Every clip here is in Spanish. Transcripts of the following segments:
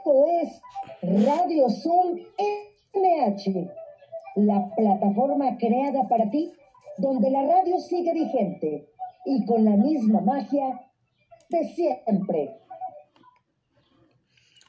Esto es Radio Zoom MH, la plataforma creada para ti, donde la radio sigue vigente y con la misma magia de siempre.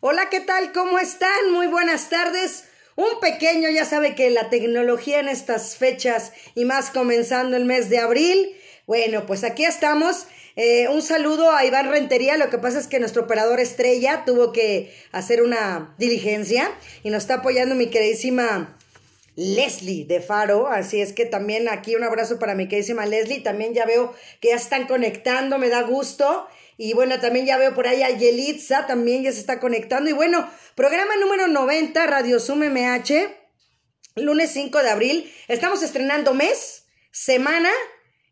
Hola, ¿qué tal? ¿Cómo están? Muy buenas tardes. Un pequeño, ya sabe que la tecnología en estas fechas y más comenzando el mes de abril. Bueno, pues aquí estamos. Eh, un saludo a Iván Rentería. Lo que pasa es que nuestro operador estrella tuvo que hacer una diligencia y nos está apoyando mi queridísima Leslie de Faro. Así es que también aquí un abrazo para mi queridísima Leslie. También ya veo que ya están conectando, me da gusto. Y bueno, también ya veo por ahí a Yelitza, también ya se está conectando. Y bueno, programa número 90, Radio Zoom MH, lunes 5 de abril. Estamos estrenando mes, semana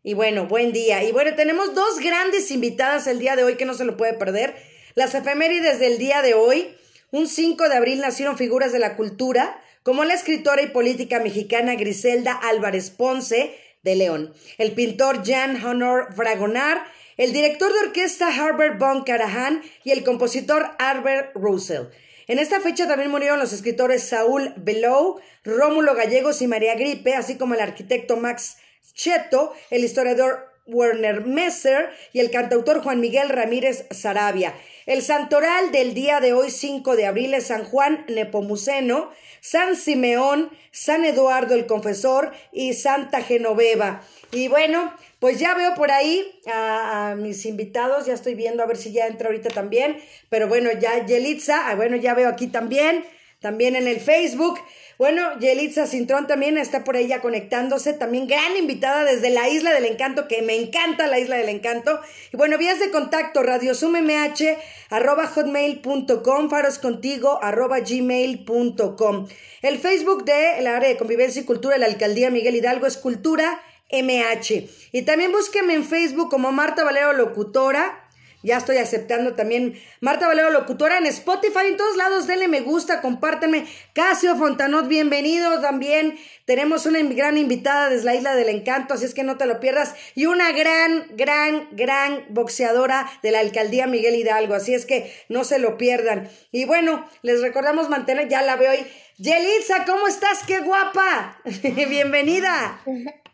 y bueno, buen día. Y bueno, tenemos dos grandes invitadas el día de hoy que no se lo puede perder. Las efemérides del día de hoy. Un 5 de abril nacieron figuras de la cultura, como la escritora y política mexicana Griselda Álvarez Ponce de León, el pintor Jan Honor Fragonar, el director de orquesta Herbert von Karajan y el compositor Albert Russell. En esta fecha también murieron los escritores Saúl Below, Rómulo Gallegos y María Gripe, así como el arquitecto Max Cheto, el historiador Werner Messer y el cantautor Juan Miguel Ramírez Sarabia. El santoral del día de hoy, 5 de abril, es San Juan Nepomuceno, San Simeón, San Eduardo el Confesor y Santa Genoveva. Y bueno, pues ya veo por ahí a, mis invitados, ya estoy viendo a ver si ya entra ahorita también, pero bueno, ya Yelitza, ah, bueno, ya veo aquí también, también en el Facebook. Bueno, Yelitza Cintrón también está por ella conectándose, también gran invitada desde la Isla del Encanto, que me encanta la Isla del Encanto. Y bueno, vías de contacto, radiosummh, arroba hotmail.com, faroscontigo, arroba gmail.com. El Facebook de el área de convivencia y cultura de la Alcaldía Miguel Hidalgo es Cultura MH. Y también búsqueme en Facebook como Marta Valero Locutora. Ya estoy aceptando también Marta Valero Locutora en Spotify, en todos lados, denle me gusta, compártenme. Casio Fontanot, bienvenido también. Tenemos una gran invitada desde la Isla del Encanto, así es que no te lo pierdas. Y una gran, gran, gran boxeadora de la Alcaldía Miguel Hidalgo, así es que no se lo pierdan. Y bueno, les recordamos mantener, ya la veo hoy. Yelitza, ¿cómo estás? ¡Qué guapa! Bienvenida.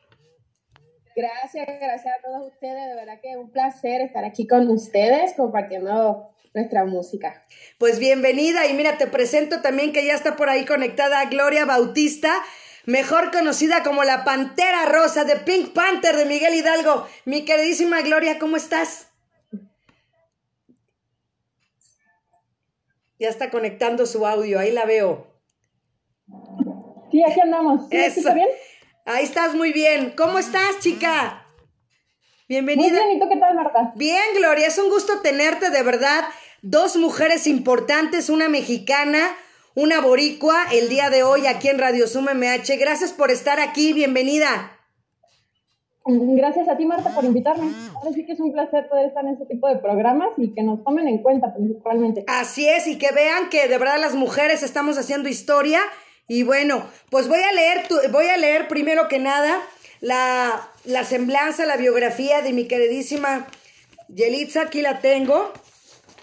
Gracias, gracias a todos ustedes. De verdad que es un placer estar aquí con ustedes compartiendo nuestra música. Pues bienvenida y mira, te presento también que ya está por ahí conectada Gloria Bautista, mejor conocida como la Pantera Rosa de Pink Panther de Miguel Hidalgo. Mi queridísima Gloria, ¿cómo estás? Ya está conectando su audio, ahí la veo. Sí, aquí andamos. ¿Sí, bien? Ahí estás muy bien. ¿Cómo estás, chica? Bienvenida. Muy bien, ¿y tú qué tal, Marta? Bien, Gloria, es un gusto tenerte, de verdad. Dos mujeres importantes, una mexicana, una boricua, el día de hoy aquí en Radio Sum MH. Gracias por estar aquí, bienvenida. Gracias a ti, Marta, por invitarme. Ahora sí que es un placer poder estar en este tipo de programas y que nos tomen en cuenta principalmente. Así es, y que vean que de verdad las mujeres estamos haciendo historia y bueno, pues voy a leer, tu, voy a leer primero que nada la, la semblanza, la biografía de mi queridísima Yelitza, aquí la tengo,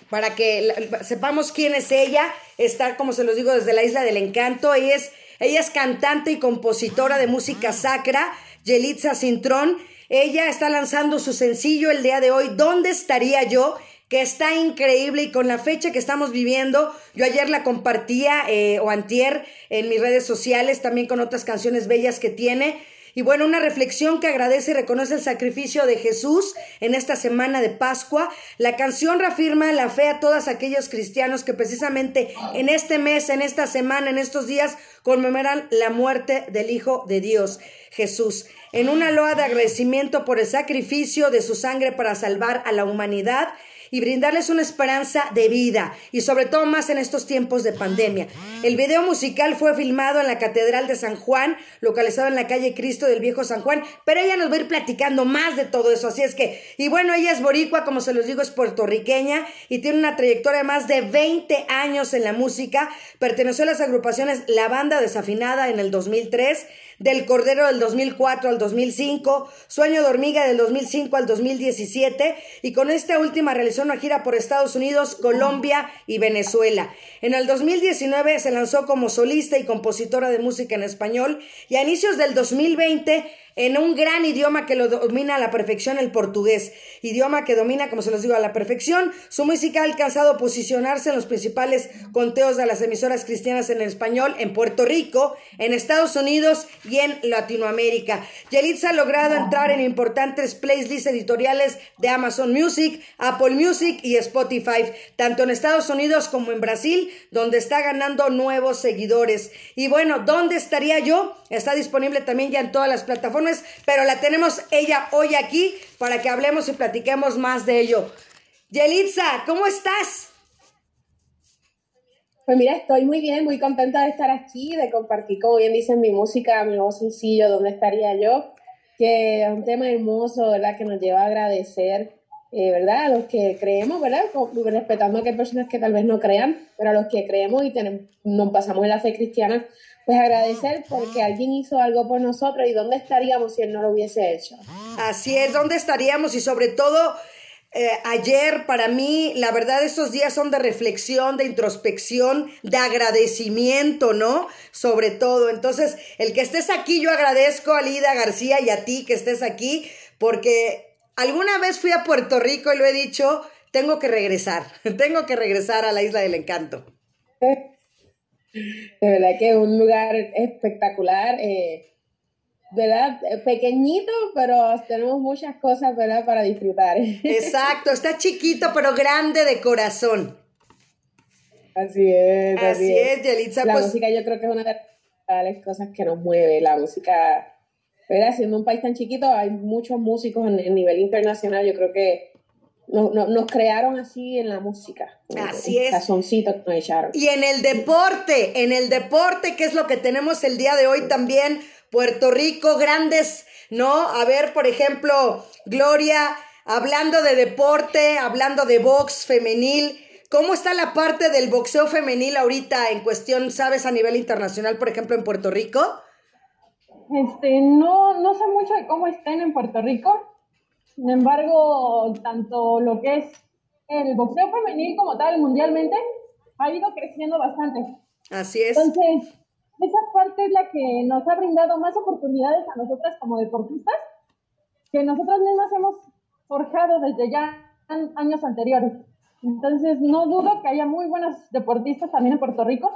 para que sepamos quién es ella. Está, como se los digo, desde la Isla del Encanto. Ella es, ella es cantante y compositora de música sacra, Yelitza Cintrón. Ella está lanzando su sencillo el día de hoy, ¿Dónde estaría yo? Que está increíble y con la fecha que estamos viviendo, yo ayer la compartía eh, o antier en mis redes sociales, también con otras canciones bellas que tiene. Y bueno, una reflexión que agradece y reconoce el sacrificio de Jesús en esta semana de Pascua. La canción reafirma la fe a todos aquellos cristianos que precisamente en este mes, en esta semana, en estos días, conmemoran la muerte del Hijo de Dios, Jesús. En una loa de agradecimiento por el sacrificio de su sangre para salvar a la humanidad y brindarles una esperanza de vida y sobre todo más en estos tiempos de pandemia. El video musical fue filmado en la Catedral de San Juan, localizado en la calle Cristo del Viejo San Juan, pero ella nos va a ir platicando más de todo eso, así es que, y bueno, ella es boricua, como se los digo, es puertorriqueña y tiene una trayectoria de más de 20 años en la música, perteneció a las agrupaciones La Banda Desafinada en el 2003, del Cordero del 2004 al 2005, Sueño de Hormiga del 2005 al 2017 y con esta última realizó una gira por Estados Unidos, Colombia y Venezuela. En el 2019 se lanzó como solista y compositora de música en español y a inicios del 2020 en un gran idioma que lo domina a la perfección el portugués, idioma que domina, como se los digo, a la perfección. Su música ha alcanzado a posicionarse en los principales conteos de las emisoras cristianas en español en Puerto Rico, en Estados Unidos y en Latinoamérica. Yelitza ha logrado entrar en importantes playlists editoriales de Amazon Music, Apple Music y Spotify, tanto en Estados Unidos como en Brasil, donde está ganando nuevos seguidores. Y bueno, ¿dónde estaría yo? Está disponible también ya en todas las plataformas, pero la tenemos ella hoy aquí para que hablemos y platiquemos más de ello. Yelitza, ¿cómo estás? Pues mira, estoy muy bien, muy contenta de estar aquí, de compartir, como bien dicen, mi música, mi nuevo sencillo, ¿Dónde estaría yo? Que es un tema hermoso, ¿verdad? Que nos lleva a agradecer, eh, ¿verdad? A los que creemos, ¿verdad? Respetando que hay personas que tal vez no crean, pero a los que creemos y tenemos, nos pasamos en la fe cristiana, pues agradecer porque alguien hizo algo por nosotros y dónde estaríamos si él no lo hubiese hecho. Así es, dónde estaríamos y sobre todo eh, ayer para mí, la verdad, estos días son de reflexión, de introspección, de agradecimiento, ¿no? Sobre todo. Entonces, el que estés aquí, yo agradezco a Lida García y a ti que estés aquí, porque alguna vez fui a Puerto Rico y lo he dicho, tengo que regresar, tengo que regresar a la Isla del Encanto. De verdad que es un lugar espectacular. Eh, ¿verdad? Pequeñito, pero tenemos muchas cosas, ¿verdad? Para disfrutar. Exacto, está chiquito, pero grande de corazón. Así es. Así, es, Yelitza. La pues música yo creo que es una de las cosas que nos mueve, la música, ¿verdad? Siendo un país tan chiquito, hay muchos músicos el nivel internacional, yo creo que no, nos crearon así en la música. Así es. Sazoncito que nos echaron. Y en el deporte, en el deporte, que es lo que tenemos el día de hoy también, Puerto Rico, grandes, ¿no? A ver, por ejemplo, Gloria, hablando de deporte, hablando de box femenil, ¿cómo está la parte del boxeo femenil ahorita en cuestión, sabes, a nivel internacional, por ejemplo, en Puerto Rico? Este, no, no sé mucho de cómo estén en Puerto Rico. Sin embargo, tanto lo que es el boxeo femenil como tal mundialmente ha ido creciendo bastante. Así es. Entonces, esa parte es la que nos ha brindado más oportunidades a nosotras como deportistas que nosotras mismas hemos forjado desde ya años anteriores. Entonces, no dudo que haya muy buenos deportistas también en Puerto Rico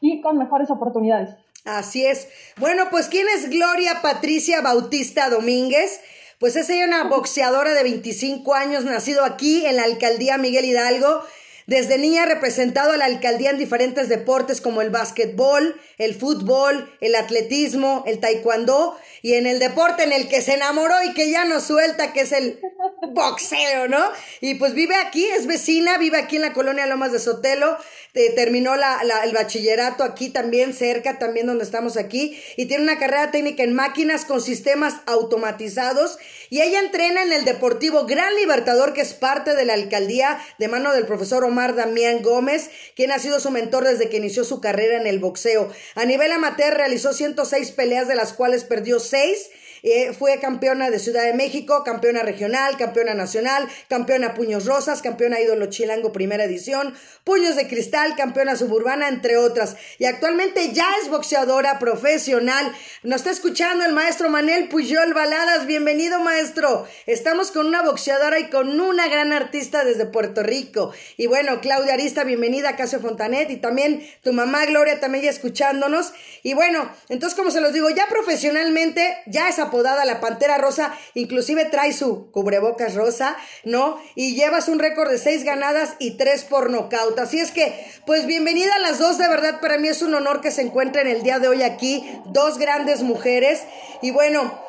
y con mejores oportunidades. Así es. Bueno, pues ¿quién es Gloria Patricia Bautista Domínguez? Pues es ella una boxeadora de 25 años, nacido aquí en la alcaldía Miguel Hidalgo desde niña ha representado a la alcaldía en diferentes deportes como el básquetbol, el fútbol, el atletismo, el taekwondo y en el deporte en el que se enamoró y que ya no suelta, que es el boxeo, ¿no? Y pues vive aquí, es vecina, vive aquí en la colonia Lomas de Sotelo, eh, terminó la, el bachillerato aquí también, cerca también donde estamos aquí, y tiene una carrera técnica en máquinas con sistemas automatizados, y ella entrena en el Deportivo Gran Libertador, que es parte de la alcaldía de mano del profesor Omar Damián Gómez, quien ha sido su mentor desde que inició su carrera en el boxeo. A nivel amateur realizó 106 peleas, de las cuales perdió 6 eh, fue campeona de Ciudad de México, campeona regional, campeona nacional, campeona Puños Rosas, campeona Ídolo Chilango primera edición, Puños de Cristal, campeona suburbana, entre otras. Y actualmente ya es boxeadora profesional. Nos está escuchando el maestro Manel Puyol Baladas. Bienvenido, maestro. Estamos con una boxeadora y con una gran artista desde Puerto Rico. Y bueno, Claudia Arista, bienvenida a Casio Fontanet. Y también tu mamá Gloria también ya escuchándonos. Y bueno, entonces como se los digo, ya profesionalmente, ya es apodada la Pantera Rosa, inclusive trae su cubrebocas rosa, ¿no? Y llevas un récord de seis ganadas y tres por nocaut. Así es que, pues bienvenida a las dos, de verdad para mí es un honor que se encuentren el día de hoy aquí, dos grandes mujeres. Y bueno,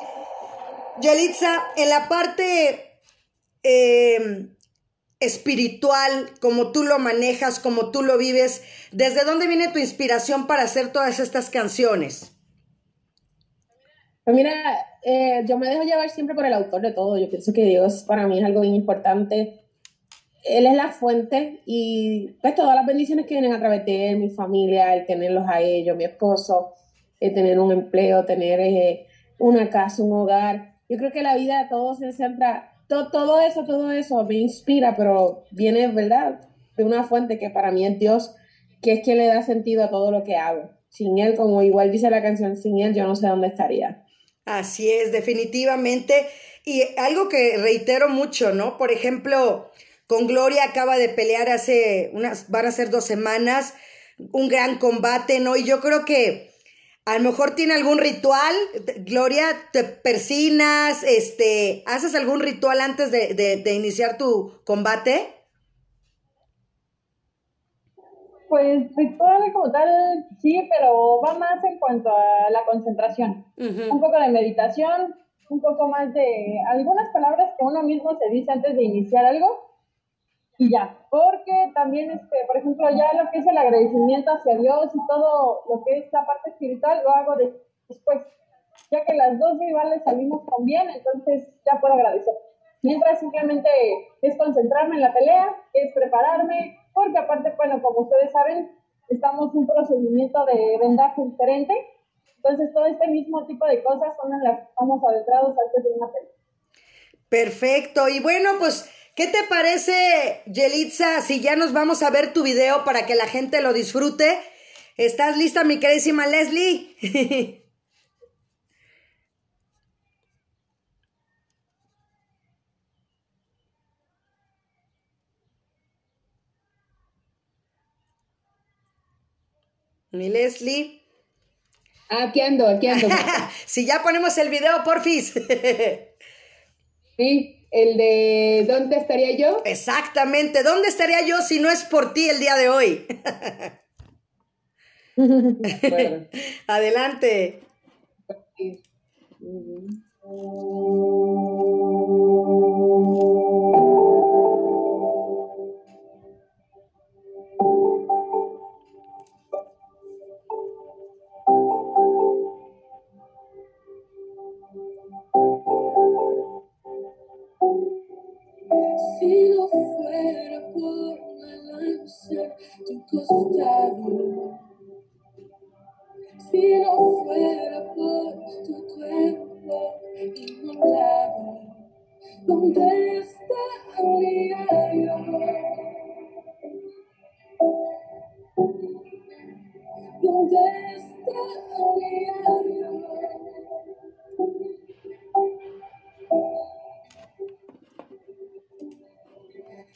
Yalitza, en la parte... Em, espiritual, como tú lo manejas, como tú lo vives, ¿desde dónde viene tu inspiración para hacer todas estas canciones? Pues mira, eh, yo me dejo llevar siempre por el autor de todo. Yo pienso que Dios para mí es algo bien importante. Él es la fuente y pues todas las bendiciones que vienen a través de él, mi familia, el tenerlos a ellos, mi esposo, eh, tener un empleo, tener eh, una casa, un hogar. Yo creo que la vida de todos se centra, todo eso, todo eso me inspira, pero viene, ¿verdad? De una fuente que para mí es Dios, que es quien le da sentido a todo lo que hago. Sin Él, como igual dice la canción, sin Él yo no sé dónde estaría. Así es, definitivamente. Y algo que reitero mucho, ¿no? Por ejemplo, con Gloria acaba de pelear hace unas, van a ser dos semanas, un gran combate, ¿no? Y yo creo que a lo mejor tiene algún ritual, Gloria, te persinas, este, ¿haces algún ritual antes de, de iniciar tu combate? Pues ritual como tal, sí, pero va más en cuanto a la concentración. Un poco de meditación, un poco más de algunas palabras que uno mismo se dice antes de iniciar algo y ya. Porque también, este, por ejemplo, ya lo que es el agradecimiento hacia Dios y todo lo que es la parte espiritual lo hago después. Ya que las dos rivales salimos con bien, entonces ya puedo agradecer. Mientras simplemente es concentrarme en la pelea, es prepararme, porque aparte, bueno, como ustedes saben, estamos en un procedimiento de vendaje diferente, entonces todo este mismo tipo de cosas son en las que estamos adentrados antes de una pelea. Perfecto, y bueno, pues, ¿qué te parece, Yelitza, si ya nos vamos a ver tu video para que la gente lo disfrute? ¿Estás lista, mi queridísima Leslie? Mi Leslie. Aquí ando, aquí ando. si ya ponemos el video, porfis. sí, el de ¿dónde estaría yo? Exactamente, ¿dónde estaría yo si no es por ti el día de hoy? Adelante. Si no fuera por una lanza tu costado. Si no fuera por tu cuerpo inmolado, ¿dónde estaría yo? ¿Dónde estaría yo?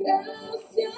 Mi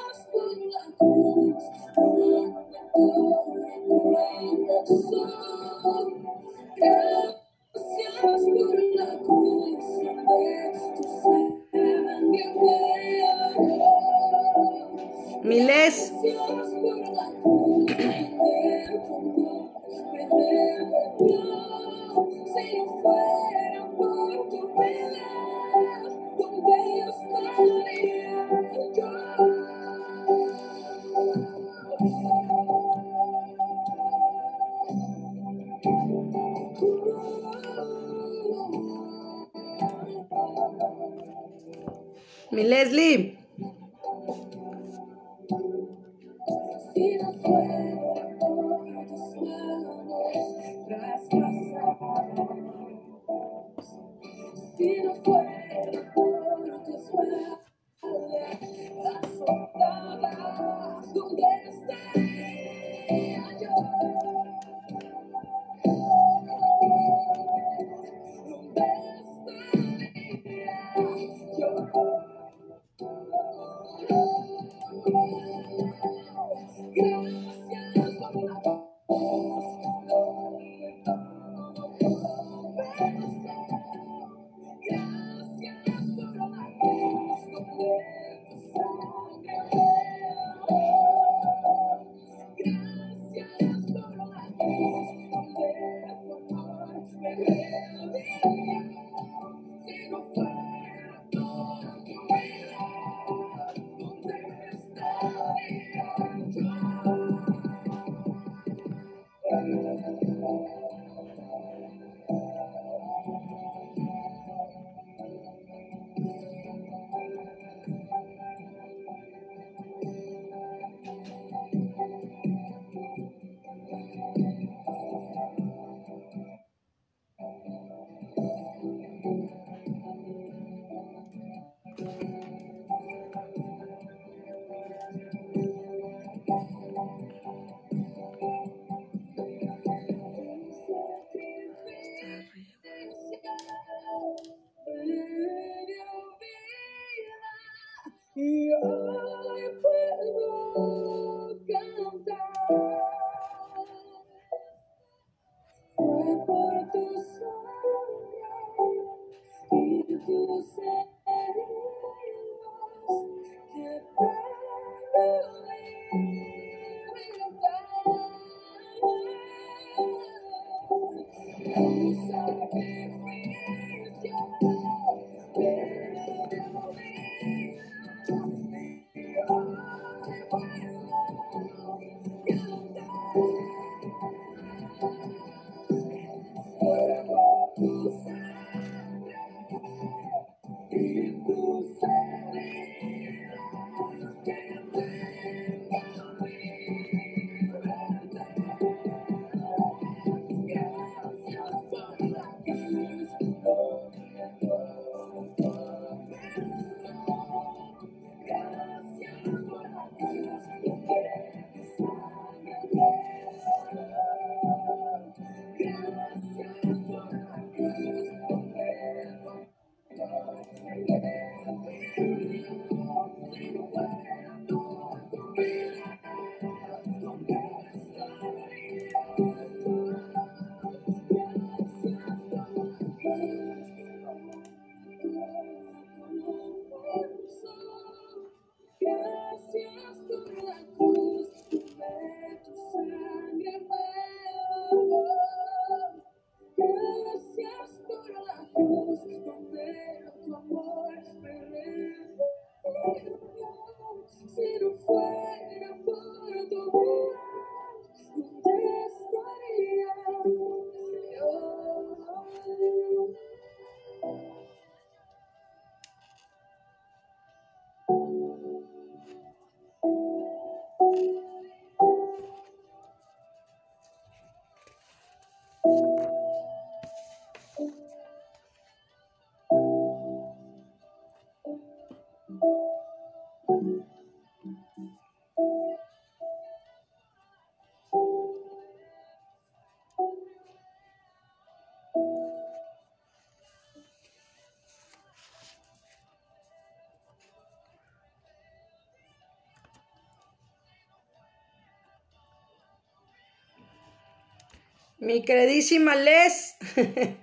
Mi queridísima Les.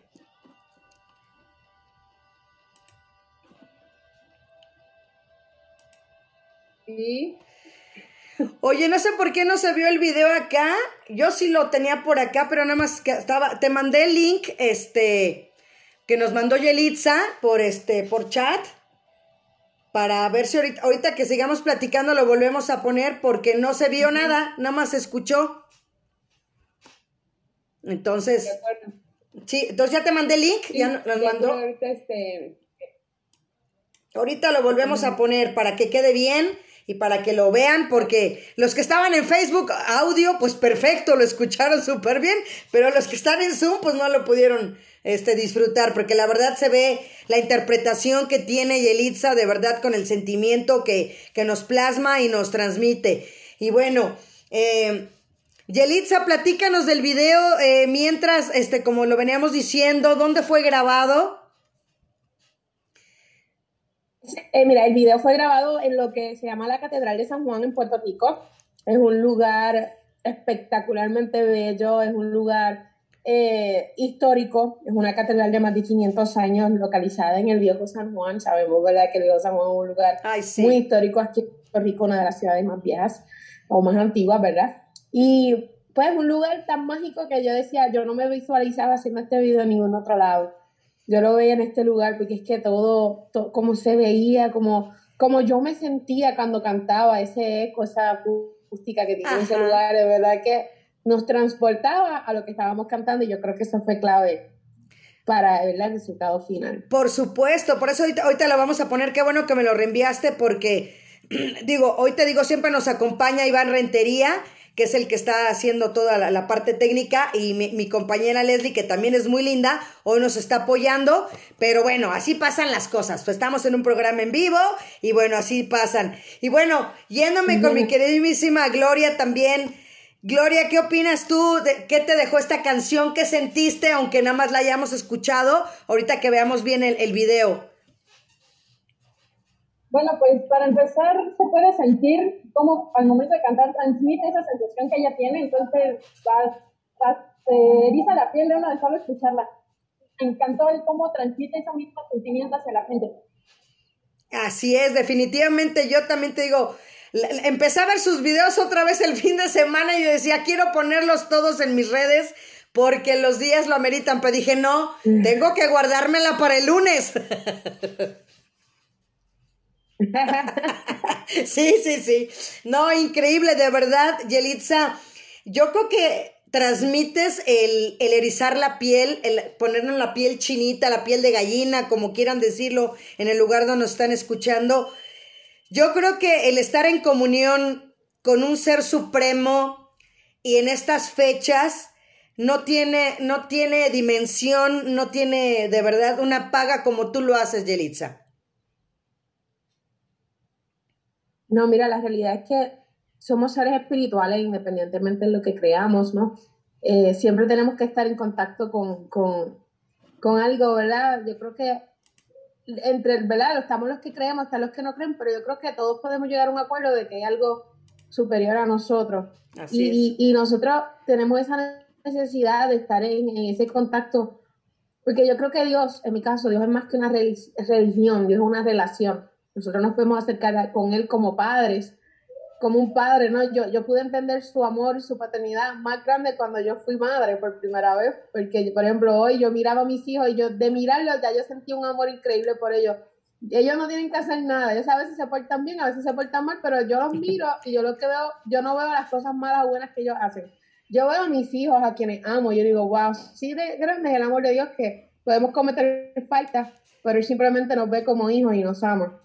Sí. Oye, no sé por qué no se vio el video acá. Yo sí lo tenía por acá, pero nada más que estaba. Te mandé el link, este, que nos mandó Yelitza por este, por chat. Para ver si ahorita, ahorita que sigamos platicando lo volvemos a poner porque no se vio nada, nada más se escuchó. Entonces, De acuerdo. sí, entonces ya te mandé el link, ya nos mandó. ahorita, este, Ahorita lo volvemos a poner para que quede bien y para que lo vean, porque los que estaban en Facebook audio, pues perfecto, lo escucharon súper bien, pero los que están en Zoom, pues no lo pudieron este, disfrutar, porque la verdad se ve la interpretación que tiene Yelitza, de verdad, con el sentimiento que, que nos plasma y nos transmite. Y bueno, eh, Yelitza, platícanos del video eh, mientras, este, como lo veníamos diciendo, ¿dónde fue grabado? Eh, mira, el video fue grabado en lo que se llama la Catedral de San Juan en Puerto Rico. Es un lugar espectacularmente bello, es un lugar eh, histórico, es una catedral de más de 500 años localizada en el viejo San Juan. Sabemos, ¿verdad?, que el viejo San Juan es un lugar Ay, sí. muy histórico aquí en Puerto Rico, una de las ciudades más viejas o más antiguas, ¿verdad? Y pues un lugar tan mágico que yo decía, yo no me visualizaba haciendo este video en ningún otro lado yo lo veía en este lugar porque es que todo, to- como se veía, como, como yo me sentía cuando cantaba, ese eco, esa acústica que tiene ese Ajá. lugar, de verdad que nos transportaba a lo que estábamos cantando y yo creo que eso fue clave para el resultado final. Por supuesto, por eso ahorita, ahorita lo vamos a poner. Qué bueno que me lo reenviaste porque, digo, hoy te digo, siempre nos acompaña Iván Rentería, que es el que está haciendo toda la, la parte técnica, y mi, mi compañera Leslie, que también es muy linda, hoy nos está apoyando. Pero bueno, así pasan las cosas. Pues estamos en un programa en vivo y bueno, así pasan. Y bueno, yéndome con mi queridísima Gloria también. Gloria, ¿qué opinas tú? De, ¿Qué te dejó esta canción? ¿Qué sentiste, aunque nada más la hayamos escuchado? Ahorita que veamos bien el, el video. Bueno, pues para empezar, se puede sentir cómo al momento de cantar transmite esa sensación que ella tiene, entonces va- va- se eriza la piel de uno de solo escucharla. Me encantó el cómo transmite ese mismo sentimiento hacia la gente. Así es, definitivamente yo también te digo, empecé a ver sus videos otra vez el fin de semana y yo decía, quiero ponerlos todos en mis redes porque los días lo ameritan, pero dije, no, tengo que guardármela para el lunes. sí, sí, sí. No, increíble, de verdad, Yelitza. Yo creo que transmites el, el, erizar la piel, el ponernos la piel chinita, la piel de gallina, como quieran decirlo, en el lugar donde nos están escuchando. Yo creo que el estar en comunión con un ser supremo y en estas fechas no tiene, no tiene dimensión, no tiene de verdad una paga como tú lo haces, Yelitza. No, mira, la realidad es que somos seres espirituales independientemente de lo que creamos, ¿no? Eh, siempre tenemos que estar en contacto con, con, con, algo, ¿verdad? Yo creo que entre, ¿verdad? Estamos los que creemos, están los que no creen, pero yo creo que todos podemos llegar a un acuerdo de que hay algo superior a nosotros. y, y, nosotros tenemos esa necesidad de estar en, en, ese contacto, porque yo creo que Dios, en mi caso, Dios es más que una religión, Dios es una relación. Nosotros nos podemos acercar con Él como padres, como un padre, ¿no? Yo, yo pude entender su amor y su paternidad más grande cuando yo fui madre por primera vez, porque, por ejemplo, hoy yo miraba a mis hijos y yo, de mirarlos, ya yo sentí un amor increíble por ellos. Ellos no tienen que hacer nada, ellos a veces se portan bien, a veces se portan mal, pero yo los miro y yo lo que veo, yo no veo las cosas malas o buenas que ellos hacen. Yo veo a mis hijos, a quienes amo, y yo digo, wow, sí de grande es el amor de Dios que podemos cometer faltas, pero Él simplemente nos ve como hijos y nos ama.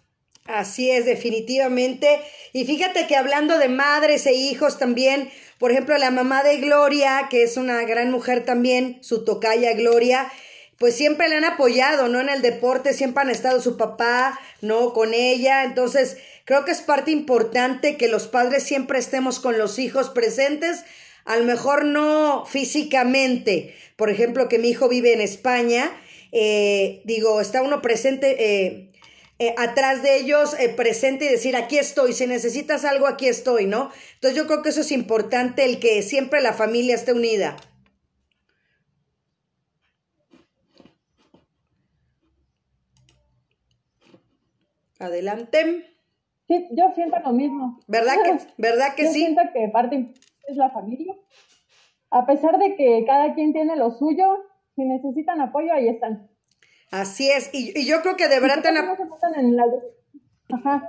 Así es, definitivamente. Y fíjate que hablando de madres e hijos también, por ejemplo, la mamá de Gloria, que es una gran mujer también, su tocaya Gloria, pues siempre le han apoyado, ¿no? En el deporte siempre han estado su papá, ¿no? Con ella. Entonces, creo que es parte importante que los padres siempre estemos con los hijos presentes, a lo mejor no físicamente. Por ejemplo, que mi hijo vive en España, eh, digo, está uno presente. Eh, eh, atrás de ellos eh, presente y decir, aquí estoy, si necesitas algo, aquí estoy, ¿no? Entonces yo creo que eso es importante, el que siempre la familia esté unida. Adelante. Sí, yo siento lo mismo. ¿Verdad que, ¿verdad que yo sí? siento que parte es la familia. A pesar de que cada quien tiene lo suyo, si necesitan apoyo, ahí están. Así es, y, yo creo que de verdad te han,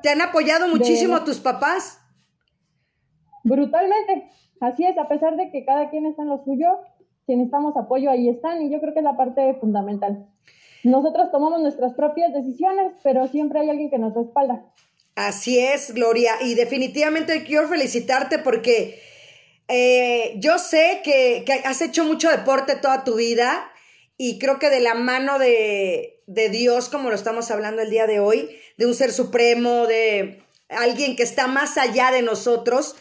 ¿Te han apoyado muchísimo tus papás. Brutalmente, así es, a pesar de que cada quien está en lo suyo, si necesitamos apoyo, ahí están, y yo creo que es la parte fundamental. Nosotros tomamos nuestras propias decisiones, pero siempre hay alguien que nos respalda. Así es, Gloria, y definitivamente quiero felicitarte porque eh, yo sé que, que has hecho mucho deporte toda tu vida y creo que de la mano de, de Dios, como lo estamos hablando el día de hoy, de un ser supremo, de alguien que está más allá de nosotros,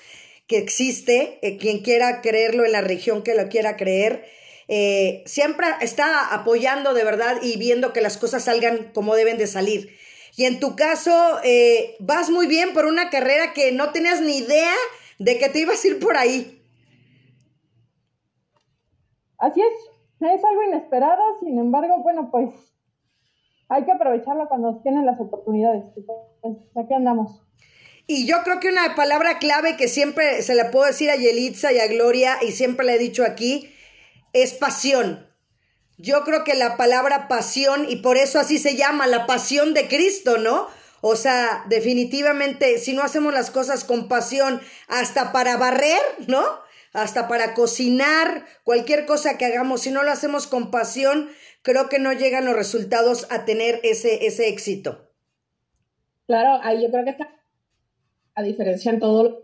que existe, eh, quien quiera creerlo en la región que lo quiera creer, eh, siempre está apoyando de verdad y viendo que las cosas salgan como deben de salir. Y en tu caso, eh, vas muy bien por una carrera que no tenías ni idea de que te ibas a ir por ahí. Así es, es algo inesperado, sin embargo, bueno, pues hay que aprovecharlo cuando tienen las oportunidades. Pues, aquí andamos. Y yo creo que una palabra clave que siempre se la puedo decir a Yelitza y a Gloria, y siempre le he dicho aquí, es pasión. Yo creo que la palabra pasión, y por eso así se llama, la pasión de Cristo, ¿no? O sea, definitivamente, si no hacemos las cosas con pasión, hasta para barrer, ¿no? Hasta para cocinar, cualquier cosa que hagamos, si no lo hacemos con pasión, creo que no llegan los resultados a tener ese, ese éxito. Claro, ahí yo creo que está a diferencia en todo,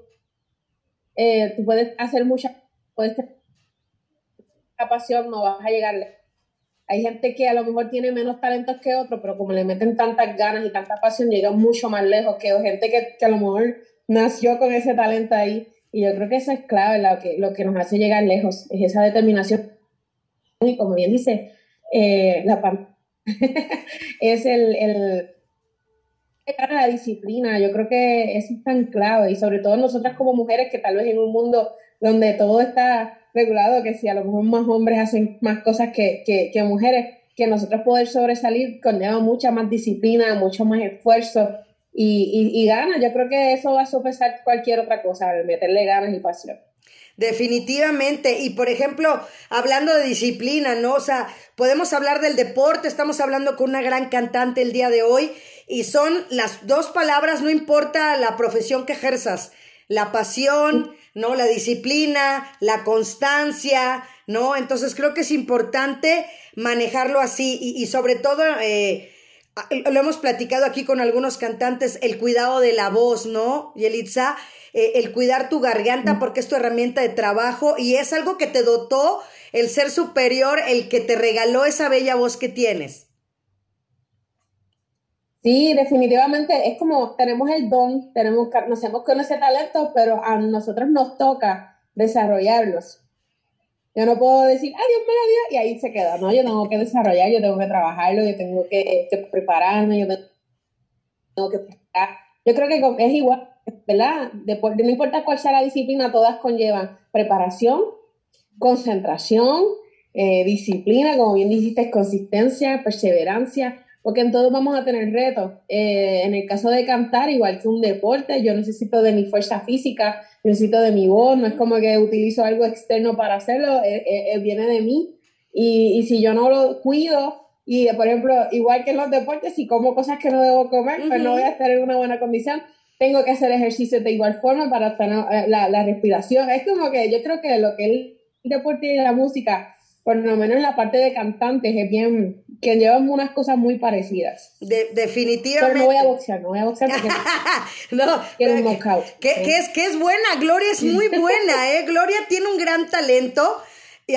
eh, tú puedes hacer mucha, puedes tener pasión, no vas a llegarle. Hay gente que a lo mejor tiene menos talentos que otros, pero como le meten tantas ganas y tanta pasión, llega mucho más lejos que gente que, que a lo mejor nació con ese talento ahí y yo creo que eso es clave, lo que, lo que nos hace llegar lejos, es esa determinación. Y como bien dice, eh, la es el, el la disciplina, yo creo que eso es tan clave y sobre todo nosotras como mujeres que tal vez en un mundo donde todo está regulado, que si a lo mejor más hombres hacen más cosas que, que, que mujeres, que nosotros poder sobresalir conlleva mucha más disciplina, mucho más esfuerzo y, y, ganas. Yo creo que eso va a sopesar cualquier otra cosa, meterle ganas y pasión. Definitivamente. Y por ejemplo, hablando de disciplina, ¿no? O sea, podemos hablar del deporte, estamos hablando con una gran cantante el día de hoy y son las dos palabras, no importa la profesión que ejerzas, la pasión, ¿no? La disciplina, la constancia, ¿no? Entonces creo que es importante manejarlo así y, sobre todo, eh, lo hemos platicado aquí con algunos cantantes, el cuidado de la voz, ¿no? Yelitza, eh, el cuidar tu garganta porque es tu herramienta de trabajo y es algo que te dotó el ser superior, el que te regaló esa bella voz que tienes. Sí, definitivamente es como tenemos el don, tenemos, nacemos con ese talento, pero a nosotros nos toca desarrollarlos. Yo no puedo decir, adiós, me dio, y ahí se queda, ¿no? Yo tengo que desarrollar, yo tengo que trabajarlo, yo tengo que, prepararme, yo tengo que preparar. Yo creo que es igual, ¿verdad? no importa cuál sea la disciplina, todas conllevan preparación, concentración, eh, disciplina, como bien dijiste, consistencia, perseverancia, porque en todo vamos a tener retos. Eh, en el caso de cantar, igual que un deporte, yo necesito de mi fuerza física, necesito de mi voz, no es como que utilizo algo externo para hacerlo, eh, viene de mí. Y, y, si yo no lo cuido, y por ejemplo, igual que en los deportes, si como cosas que no debo comer, pues no voy a estar en una buena condición tengo que hacer ejercicio de igual forma para tener eh, la, la, respiración. Es como que yo creo que lo que el deporte y la música, por lo menos en la parte de cantantes, es bien, que llevan unas cosas muy parecidas. definitivamente. Pero no voy a boxear, no voy a boxear porque no, quiero un knockout. Que, que, es, que es buena, Gloria es muy buena, ¿eh? Gloria tiene un gran talento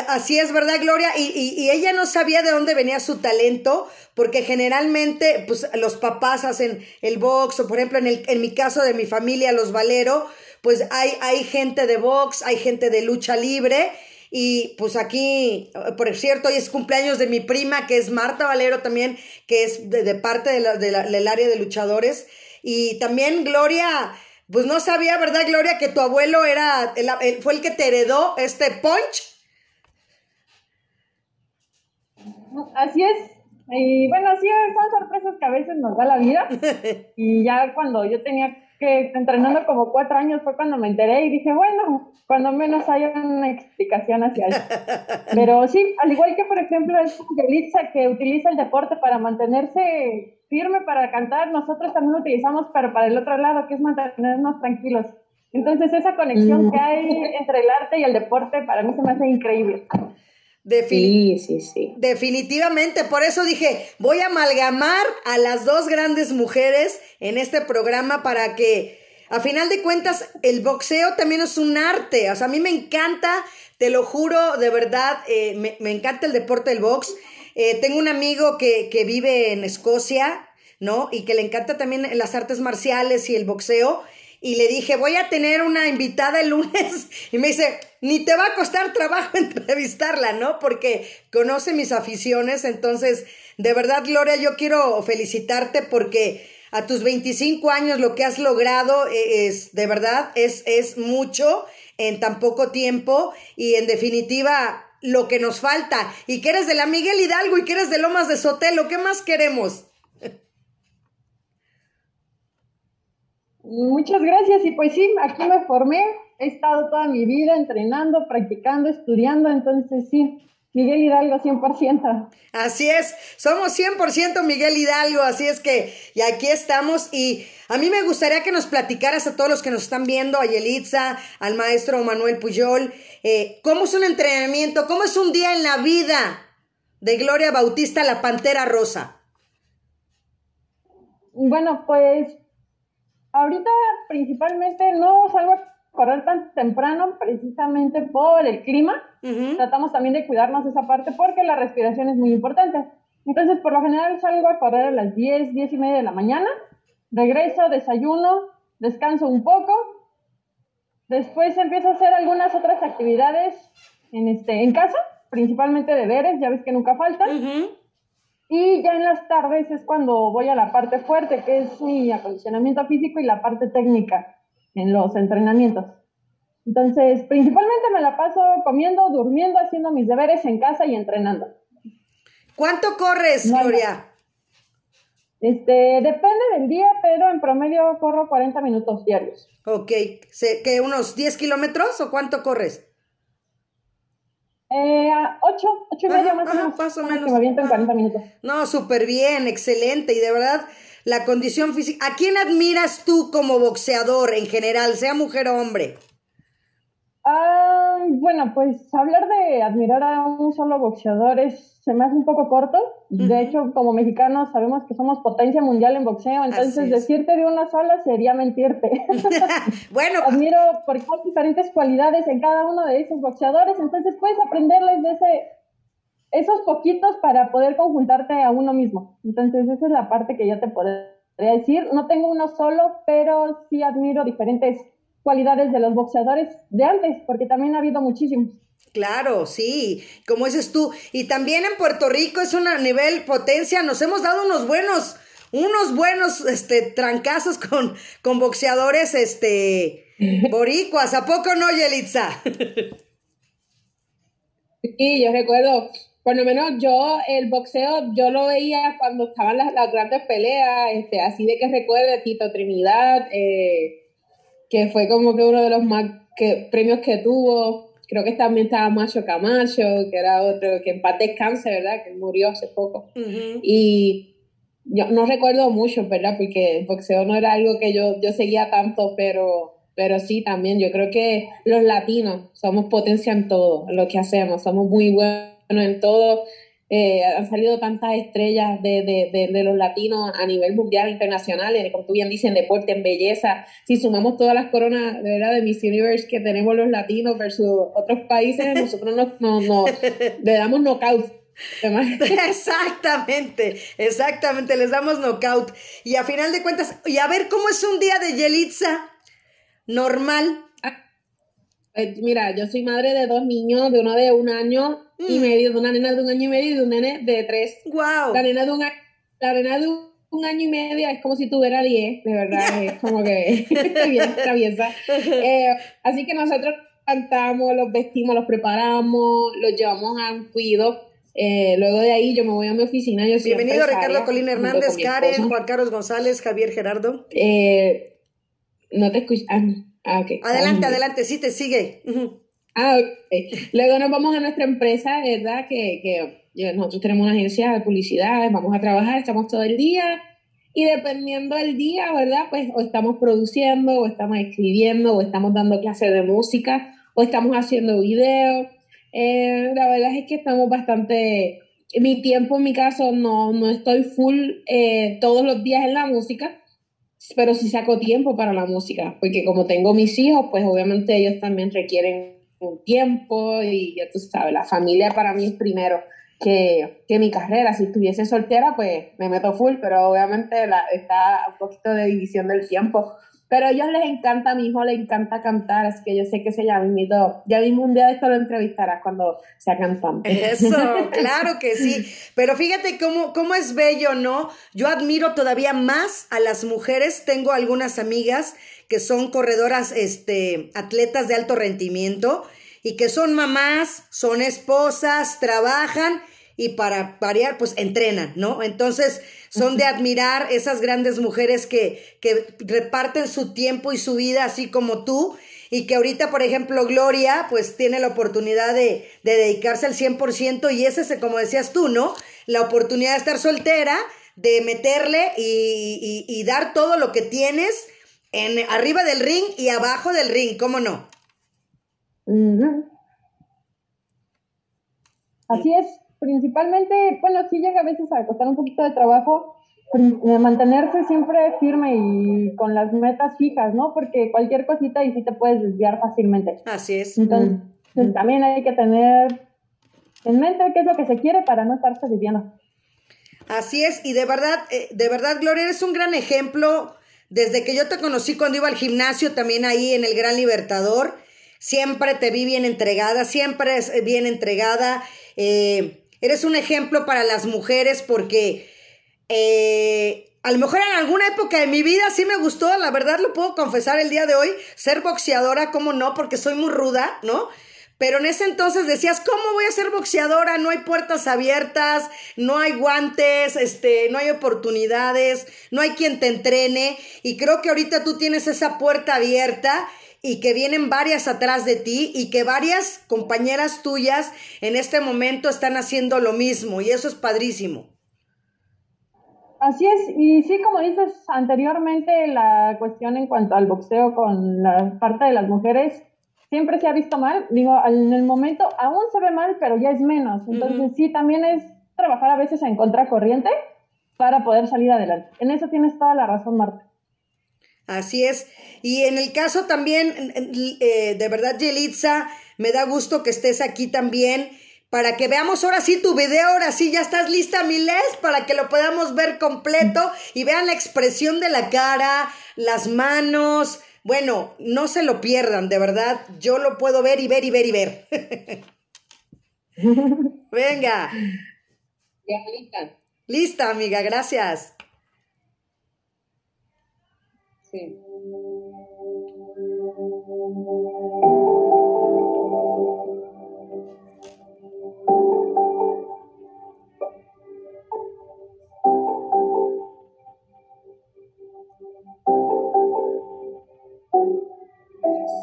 Así es, ¿verdad, Gloria? Y, y, ella no sabía de dónde venía su talento, porque generalmente, pues, los papás hacen el box, o por ejemplo, en, el, en mi caso de mi familia, los Valero, pues hay, hay gente de box, hay gente de lucha libre, y pues aquí, por cierto, hoy es cumpleaños de mi prima, que es Marta Valero también, que es de, parte de del área de luchadores, y también Gloria, pues no sabía, ¿verdad, Gloria, que tu abuelo era, fue el que te heredó este punch? Así es. Y bueno, sí, son sorpresas que a veces nos da la vida. Y ya cuando yo tenía que, entrenando como cuatro años, fue cuando me enteré y dije, bueno, cuando menos hay una explicación hacia eso. Pero sí, al igual que, por ejemplo, es Elitza que utiliza el deporte para mantenerse firme para cantar, nosotros también lo utilizamos, pero para el otro lado, que es mantenernos tranquilos. Entonces, esa conexión que hay entre el arte y el deporte para mí se me hace increíble sí, sí, sí. Definitivamente, por eso dije, voy a amalgamar a las dos grandes mujeres en este programa para que, a final de cuentas, el boxeo también es un arte. O sea, a mí me encanta, te lo juro, de verdad, eh, me, encanta el deporte del box. Eh, tengo un amigo que, que vive en Escocia, ¿no? Y que le encanta también las artes marciales y el boxeo y le dije, voy a tener una invitada el lunes. Y me dice, ni te va a costar trabajo entrevistarla, ¿no? Porque conoce mis aficiones. Entonces, de verdad, Gloria, yo quiero felicitarte porque a tus 25 años lo que has logrado e-, es, de verdad, es, es mucho en tan poco tiempo y en definitiva lo que nos falta. Y que eres de la Miguel Hidalgo y que eres de Lomas de Sotelo, ¿qué más queremos? Muchas gracias. Y pues sí, aquí me formé, he estado toda mi vida entrenando, practicando, estudiando, entonces sí, Miguel Hidalgo 100%. Así es, somos 100% Miguel Hidalgo, así es que y aquí estamos. Y a mí me gustaría que nos platicaras a todos los que nos están viendo, a Yelitza, al maestro Manuel Puyol, eh, cómo es un entrenamiento, cómo es un día en la vida de Gloria Bautista, la Pantera Rosa. Bueno, pues ahorita principalmente no salgo a correr tan temprano precisamente por el clima. Tratamos también de cuidarnos esa parte porque la respiración es muy importante. Entonces, por lo general salgo a correr a las 10, 10 y media de la mañana. Regreso, desayuno, descanso un poco. Después empiezo a hacer algunas otras actividades en, este, en casa, principalmente deberes, ya ves que nunca faltan. Y ya en las tardes es cuando voy a la parte fuerte, que es mi acondicionamiento físico y la parte técnica en los entrenamientos. Entonces, principalmente me la paso comiendo, durmiendo, haciendo mis deberes en casa y entrenando. ¿Cuánto corres, Gloria? Este, depende del día, pero en promedio corro 40 minutos diarios. Ok, ¿qué, unos 10 kilómetros o cuánto corres? Eh, ocho, ocho y media más, o menos, más o menos. Que me aviento en 40 minutos. No, súper bien, excelente. Y de verdad, la condición física. ¿A quién admiras tú como boxeador en general, sea mujer o hombre? Ah, bueno, pues hablar de admirar a un solo boxeador es, se me hace un poco corto. De hecho, como mexicanos sabemos que somos potencia mundial en boxeo, entonces decirte de una sola sería mentirte. bueno, admiro porque hay diferentes cualidades en cada uno de esos boxeadores, entonces puedes aprenderles de ese esos poquitos para poder conjuntarte a uno mismo. Entonces, esa es la parte que yo te podría decir. No tengo uno solo, pero sí admiro diferentes cualidades de los boxeadores de antes, porque también ha habido muchísimos. Claro, sí, como dices tú. Y también en Puerto Rico es un nivel potencia, nos hemos dado unos buenos, unos buenos este, trancazos con, con boxeadores este, boricuas. ¿A poco no, Yelitza? Sí, yo recuerdo, por lo menos yo, el boxeo, yo lo veía cuando estaban las, las grandes peleas, este, así de que recuerde Tito Trinidad, eh, que fue como que uno de los más que, premios que tuvo. Creo que también estaba Macho Camacho, que era otro, que en paz descanse, ¿verdad? Que murió hace poco. Y yo no recuerdo mucho, ¿verdad? Porque el boxeo no era algo que yo, yo seguía tanto, pero, pero sí también. Yo creo que los latinos somos potencia en todo, en lo que hacemos. Somos muy buenos en todo. Eh, han salido tantas estrellas de, de, de, los latinos a nivel mundial, internacional, como tú bien dices, en deporte, en belleza. Si sumamos todas las coronas de, ¿verdad? de Miss Universe que tenemos los latinos versus otros países, nosotros nos, nos, le damos knockout. exactamente, exactamente, les damos knockout. Y a final de cuentas, y a ver cómo es un día de Yelitza normal. Ah, eh, mira, yo soy madre de dos niños, de uno de un año y mm. medio, de una nena de un año y medio y de un nene de tres. Wow. La nena de un, la nena de un, año y medio es como si tuviera diez, de verdad, es como que bien traviesa. Eh, así que nosotros cantamos, los vestimos, los preparamos, los llevamos a un cuido. Eh, luego de ahí yo me voy a mi oficina. Yo Bienvenido Ricardo Colín Hernández, Karen, Juan Carlos González, Javier Gerardo. Eh, no te escucho. Ah, ah okay. Adelante, adelante, sí te sigue. Ah, Luego nos vamos a nuestra empresa, ¿verdad? Que, que nosotros tenemos una agencia de publicidad, vamos a trabajar, estamos todo el día y dependiendo del día, ¿verdad? Pues o estamos produciendo, o estamos escribiendo, o estamos dando clases de música, o estamos haciendo videos. Eh, la verdad es que estamos bastante... Mi tiempo, en mi caso, no, no estoy full eh, todos los días en la música, pero sí saco tiempo para la música, porque como tengo mis hijos, pues obviamente ellos también requieren un tiempo y ya tú sabes, la familia para mí es primero que, que mi carrera. Si estuviese soltera, pues me meto full, pero obviamente la, está un poquito de división del tiempo. Pero a ellos les encanta, a mi hijo le encanta cantar, así que yo sé que se llama mito. Ya mismo un día de esto lo entrevistarás cuando sea cantante. Eso, claro que sí. Pero fíjate cómo, cómo es bello, ¿no? Yo admiro todavía más a las mujeres. Tengo algunas amigas que son corredoras, este, atletas de alto rendimiento y que son mamás, son esposas, trabajan y para variar, pues entrenan, ¿no? Entonces, son de admirar esas grandes mujeres que, que reparten su tiempo y su vida así como tú y que ahorita, por ejemplo, Gloria, pues tiene la oportunidad de, de dedicarse al 100% y ese es, como decías tú, ¿no? La oportunidad de estar soltera, de meterle y, y dar todo lo que tienes en, arriba del ring y abajo del ring, ¿cómo no? Así es, principalmente, bueno, sí llega a veces a costar un poquito de trabajo eh, mantenerse siempre firme y con las metas fijas, ¿no? Porque cualquier cosita y sí te puedes desviar fácilmente. Así es. Entonces, también hay que tener en mente qué es lo que se quiere para no estarse desviando. Así es, y de verdad, eh, de verdad, Gloria, eres un gran ejemplo desde que yo te conocí cuando iba al gimnasio, también ahí en el Gran Libertador, siempre te vi bien entregada, siempre es eh, bien entregada. Eh, eres un ejemplo para las mujeres porque eh, a lo mejor en alguna época de mi vida sí me gustó, la verdad lo puedo confesar el día de hoy, ser boxeadora, como no, porque soy muy ruda, ¿no? Pero en ese entonces decías, ¿cómo voy a ser boxeadora? No hay puertas abiertas, no hay guantes, este, no hay oportunidades, no hay quien te entrene. Y creo que ahorita tú tienes esa puerta abierta y que vienen varias atrás de ti y que varias compañeras tuyas en este momento están haciendo lo mismo y eso es padrísimo. Así es, y sí, como dices anteriormente, la cuestión en cuanto al boxeo con la parte de las mujeres siempre se ha visto mal. Digo, en el momento aún se ve mal, pero ya es menos. Entonces, sí, también es trabajar a veces en contracorriente para poder salir adelante. En eso tienes toda la razón, Marta. Así es. Y en el caso también, eh, de verdad, Yelitza, me da gusto que estés aquí también para que veamos ahora sí tu video, ahora sí ya estás lista, Miles, para que lo podamos ver completo y vean la expresión de la cara, las manos. Bueno, no se lo pierdan, de verdad, yo lo puedo ver y ver y ver y ver. Venga. Ya lista. Lista, amiga, gracias. Sí.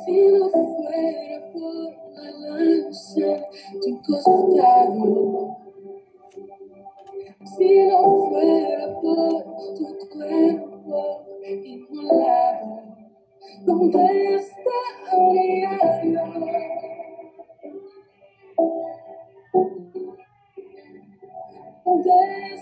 Si no fuera por la lanza, tu costado. Si no fuera por tu cuerpo inmolado, ¿dónde estaría yo? ¿Dónde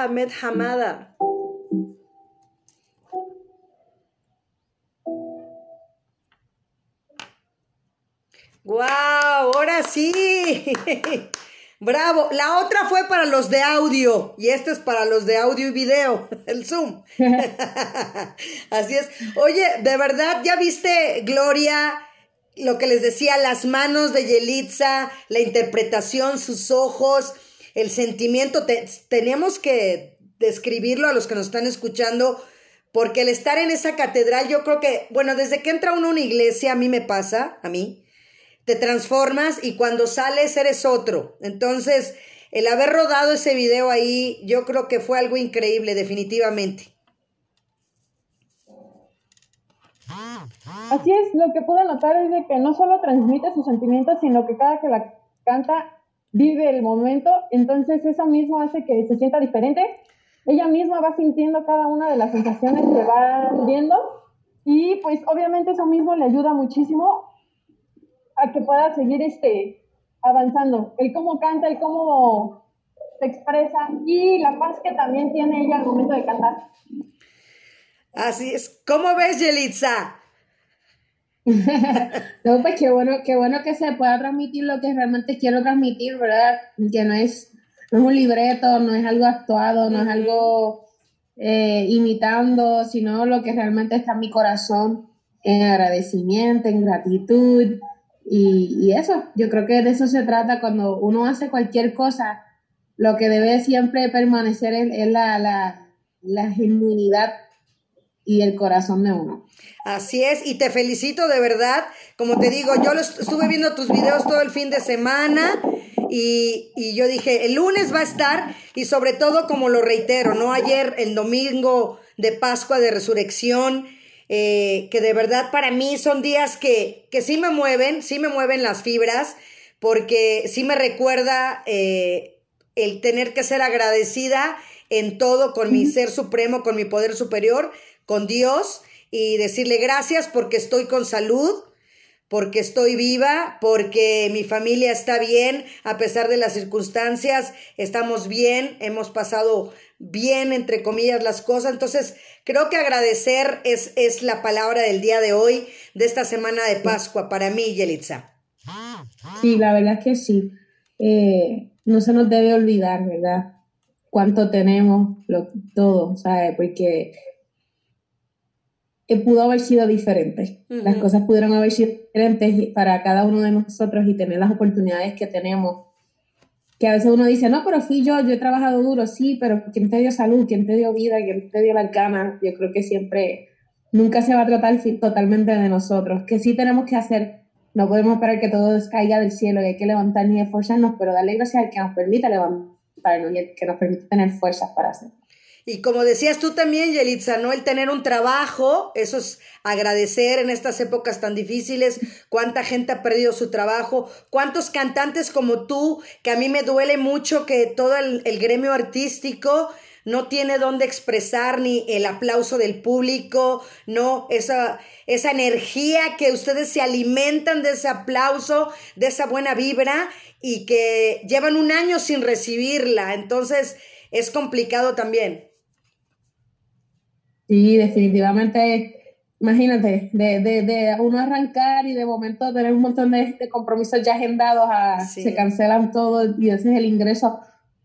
Mohamed Hamada. ¡Wow! Ahora sí. Bravo. La otra fue para los de audio y esta es para los de audio y video, el Zoom. Así es. Oye, de verdad, ¿ya viste, Gloria, lo que les decía, las manos de Yelitza, la interpretación, sus ojos, el sentimiento? Te- tenemos que describirlo a los que nos están escuchando, porque el estar en esa catedral, yo creo que, bueno, desde que entra uno a una iglesia, a mí me pasa, a mí, te transformas y cuando sales eres otro. Entonces, el haber rodado ese video ahí, yo creo que fue algo increíble, definitivamente. Así es, lo que pude notar es de que no solo transmite sus sentimientos, sino que cada que la canta vive el momento, entonces eso mismo hace que se sienta diferente. Ella misma va sintiendo cada una de las sensaciones que va viendo y pues obviamente eso mismo le ayuda muchísimo a que pueda seguir este avanzando. El cómo canta, el cómo se expresa y la paz que también tiene ella al momento de cantar. Así es. ¿Cómo ves, Yelitza? No, pues qué bueno, qué bueno que se pueda transmitir lo que realmente quiero transmitir, ¿verdad? Que no es, no es un libreto, no es algo actuado, no es algo eh, imitando, sino lo que realmente está en mi corazón, en agradecimiento, en gratitud. Y, y eso, yo creo que de eso se trata cuando uno hace cualquier cosa, lo que debe siempre permanecer es, es la, la, la genuinidad y el corazón de uno. Así es, y te felicito de verdad. Como te digo, yo lo est- estuve viendo tus videos todo el fin de semana y, y yo dije, el lunes va a estar y sobre todo, como lo reitero, ¿no? Ayer, el domingo de Pascua de Resurrección, eh, que de verdad para mí son días que, que sí me mueven, sí me mueven las fibras, porque sí me recuerda eh, el tener que ser agradecida en todo con mi ser supremo, con mi poder superior, con Dios y decirle gracias porque estoy con salud, porque estoy viva, porque mi familia está bien a pesar de las circunstancias, estamos bien, hemos pasado bien, entre comillas, las cosas. Entonces, creo que agradecer es, es la palabra del día de hoy, de esta semana de Pascua, para mí, Yelitza. Sí, la verdad es que sí. Eh, no se nos debe olvidar, ¿verdad? Cuánto tenemos, lo, todo, ¿sabes? Porque eh, pudo haber sido diferente. Las Ujú. cosas pudieron haber sido diferentes para cada uno de nosotros y tener las oportunidades que tenemos. Que a veces uno dice, no, pero fui yo, yo he trabajado duro, sí, pero ¿quién te dio salud? ¿Quién te dio vida? ¿Quién te dio las ganas? Yo creo que siempre nunca se va a tratar totalmente de nosotros, que sí tenemos que hacer, no podemos esperar que todo caiga del cielo, que hay que levantarnos y esforzarnos, pero darle gracias al que nos permite levantarnos y que nos permite tener fuerzas para hacerlo. Y como decías tú también, Yelitza, ¿no? El tener un trabajo, eso es agradecer en estas épocas tan difíciles, cuánta gente ha perdido su trabajo, cuántos cantantes como tú, que a mí me duele mucho que todo el, gremio artístico no tiene dónde expresar ni el aplauso del público, no, esa, esa energía que ustedes se alimentan de ese aplauso, de esa buena vibra y que llevan un año sin recibirla, entonces es complicado también. Sí, definitivamente, imagínate, de, de, de uno arrancar y de momento tener un montón de, de compromisos ya agendados, a, Sí. se cancelan todo y ese es el ingreso.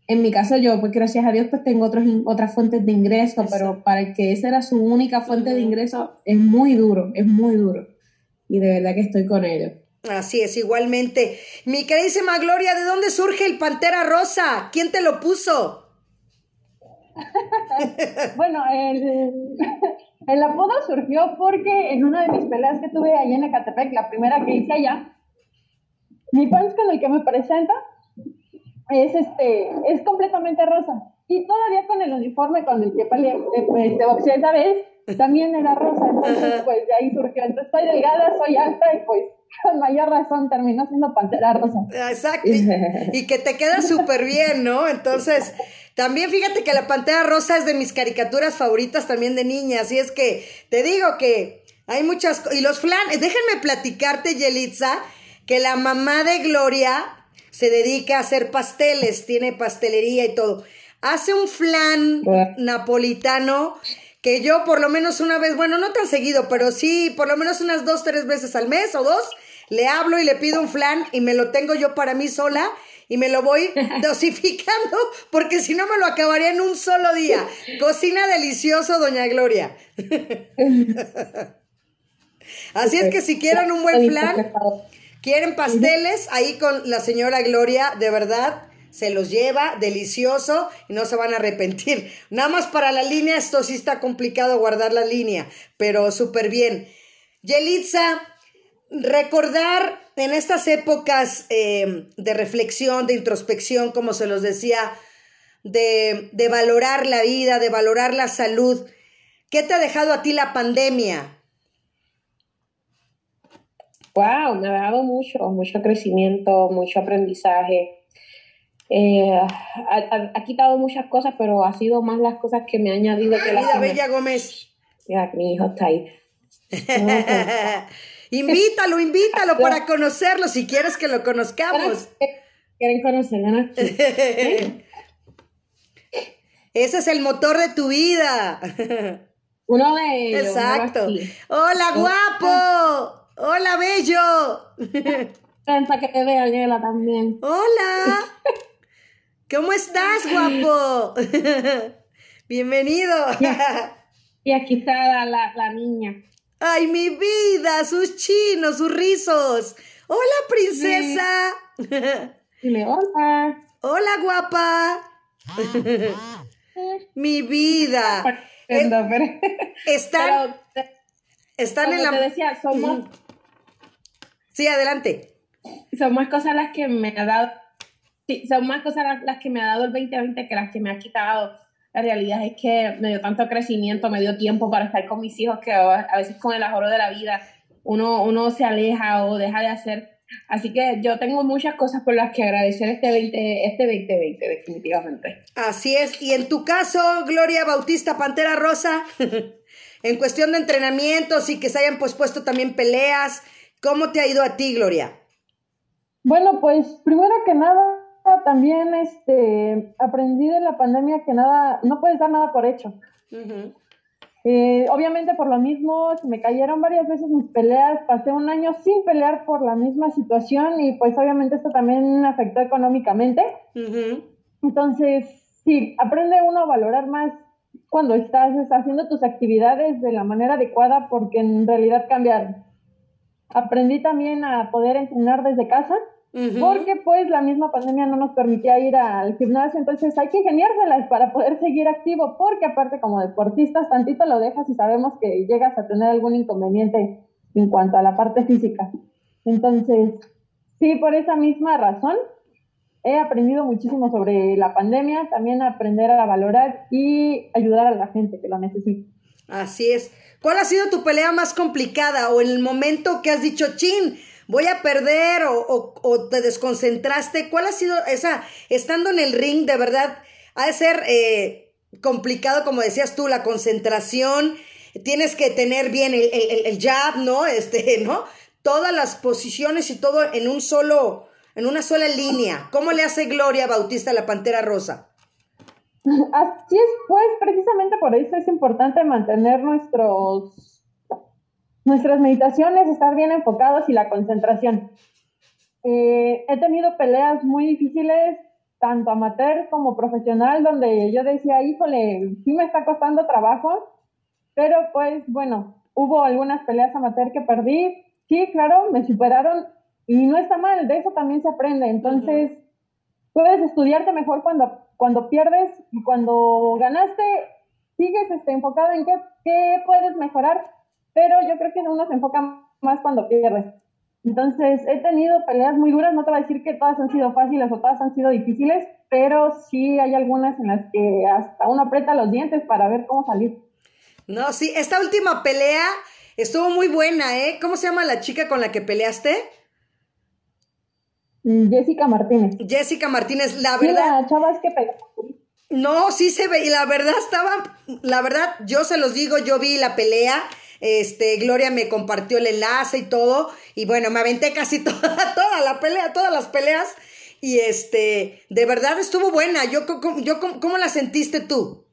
En mi caso yo, pues gracias a Dios, pues tengo otros, otras fuentes de ingreso, pero para el que esa era su única fuente de ingreso, es muy duro, es muy duro. Y de verdad que estoy con ellos. Así es, igualmente. Mi queridísima Gloria, ¿de dónde surge el Pantera Rosa? ¿Quién te lo puso? Bueno, el, el apodo surgió porque en una de mis peleas que tuve allá en Ecatepec, la primera que hice allá, mi punch con el que me presenta es este, es completamente rosa. Y todavía con el uniforme con el que peleé, eh, pues, de boxeo esa vez, también era rosa. Entonces, pues de ahí surgió. Entonces, estoy delgada, soy alta y pues con mayor razón terminó siendo pantera rosa. Exacto. Y, y que te queda súper bien, ¿no? Entonces, también fíjate que la Pantera Rosa es de mis caricaturas favoritas también de niña. Así es que te digo que hay muchas... Y los flanes, déjenme platicarte, Yelitza, que la mamá de Gloria se dedica a hacer pasteles, tiene pastelería y todo. Hace un flan napolitano que yo por lo menos una vez, bueno, no tan seguido, pero sí, por lo menos unas dos, tres veces al mes o dos, le hablo y le pido un flan y me lo tengo yo para mí sola y me lo voy dosificando porque si no me lo acabaría en un solo día. Cocina delicioso, doña Gloria. Así es que si quieren un buen flan, quieren pasteles, ahí con la señora Gloria, de verdad, se los lleva, delicioso, y no se van a arrepentir. Nada más para la línea, esto sí está complicado guardar la línea, pero súper bien. Yelitza, recordar en estas épocas eh, de reflexión, de introspección, como se los decía, de, de valorar la vida, de valorar la salud, ¿qué te ha dejado a ti la pandemia? Wow, me ha dado mucho, mucho crecimiento, mucho aprendizaje. Eh, ha, ha- ha quitado muchas cosas, pero ha sido más las cosas que me ha añadido que las me... Bella Gómez. Mira, mi hijo está ahí. invítalo, invítalo para conocerlo si quieres que lo conozcamos. ¿Quieren conocerlo? no? Ese es el motor de tu vida. Uno de ellos. Exacto. Hola, guapo. Hola, bello. Para que te vea, Yela, también. Hola. ¿Cómo estás, guapo? Bienvenido. Y aquí está la, la, la niña. Ay, mi vida, sus chinos, sus rizos. Hola, princesa. Dile, hola. Hola, guapa. Mi vida. Están, pero, están en como te la... decía, son más, Sí, adelante. son más cosas las que me ha dado, sí, son más cosas las, las que me ha dado el 2020 que las que me ha quitado. La realidad es que me dio tanto crecimiento, me dio tiempo para estar con mis hijos que a veces con el ahorro de la vida uno, uno se aleja o deja de hacer. Así que yo tengo muchas cosas por las que agradecer este 20, este 2020, definitivamente. Así es. Y en tu caso, Gloria Bautista Pantera Rosa, en cuestión de entrenamientos y que se hayan pospuesto también peleas, ¿cómo te ha ido a ti, Gloria? Bueno, pues primero que nada, también este, aprendí de la pandemia que nada, no puedes dar nada por hecho. Eh, obviamente por lo mismo, se me cayeron varias veces mis peleas, pasé un año sin pelear por la misma situación y pues obviamente esto también afectó económicamente. Entonces, sí, aprende uno a valorar más cuando estás haciendo tus actividades de la manera adecuada porque en realidad cambiaron. Aprendí también a poder entrenar desde casa porque pues la misma pandemia no nos permitía ir al gimnasio, entonces hay que ingeniárselas para poder seguir activo, porque aparte como deportistas tantito lo dejas y sabemos que llegas a tener algún inconveniente en cuanto a la parte física. Entonces, sí, por esa misma razón, he aprendido muchísimo sobre la pandemia, también aprender a valorar y ayudar a la gente que lo necesita. Así es. ¿Cuál ha sido tu pelea más complicada o el momento que has dicho, chin, voy a perder o, o, te desconcentraste? ¿Cuál ha sido esa, estando en el ring, de verdad, ha de ser eh, complicado, como decías tú, la concentración? Tienes que tener bien el, el, el jab, ¿no? Este, ¿no? Todas las posiciones y todo en un solo, en una sola línea. ¿Cómo le hace Gloria Bautista la Pantera Rosa? Así es, pues precisamente por eso es importante mantener nuestros, nuestras meditaciones, estar bien enfocados y la concentración. Eh, he tenido peleas muy difíciles, tanto amateur como profesional, donde yo decía, híjole, sí me está costando trabajo, pero pues bueno, hubo algunas peleas amateur que perdí, sí, claro, me superaron y no está mal, de eso también se aprende, entonces puedes estudiarte mejor cuando cuando pierdes y cuando ganaste, sigues este, enfocado en qué, qué puedes mejorar, pero yo creo que uno se enfoca más cuando pierde. Entonces, he tenido peleas muy duras, no te voy a decir que todas han sido fáciles o todas han sido difíciles, pero sí hay algunas en las que hasta uno aprieta los dientes para ver cómo salir. No, sí, esta última pelea estuvo muy buena, ¿eh? ¿Cómo se llama la chica con la que peleaste? Jessica Martínez. Jessica Martínez, la verdad. Sí, la que No, sí se ve, y la verdad estaba, la verdad, yo se los digo, yo vi la pelea, este, Gloria me compartió el enlace y todo, y bueno, me aventé casi toda, toda la pelea, todas las peleas, y este, de verdad estuvo buena, yo, yo, ¿cómo la sentiste tú?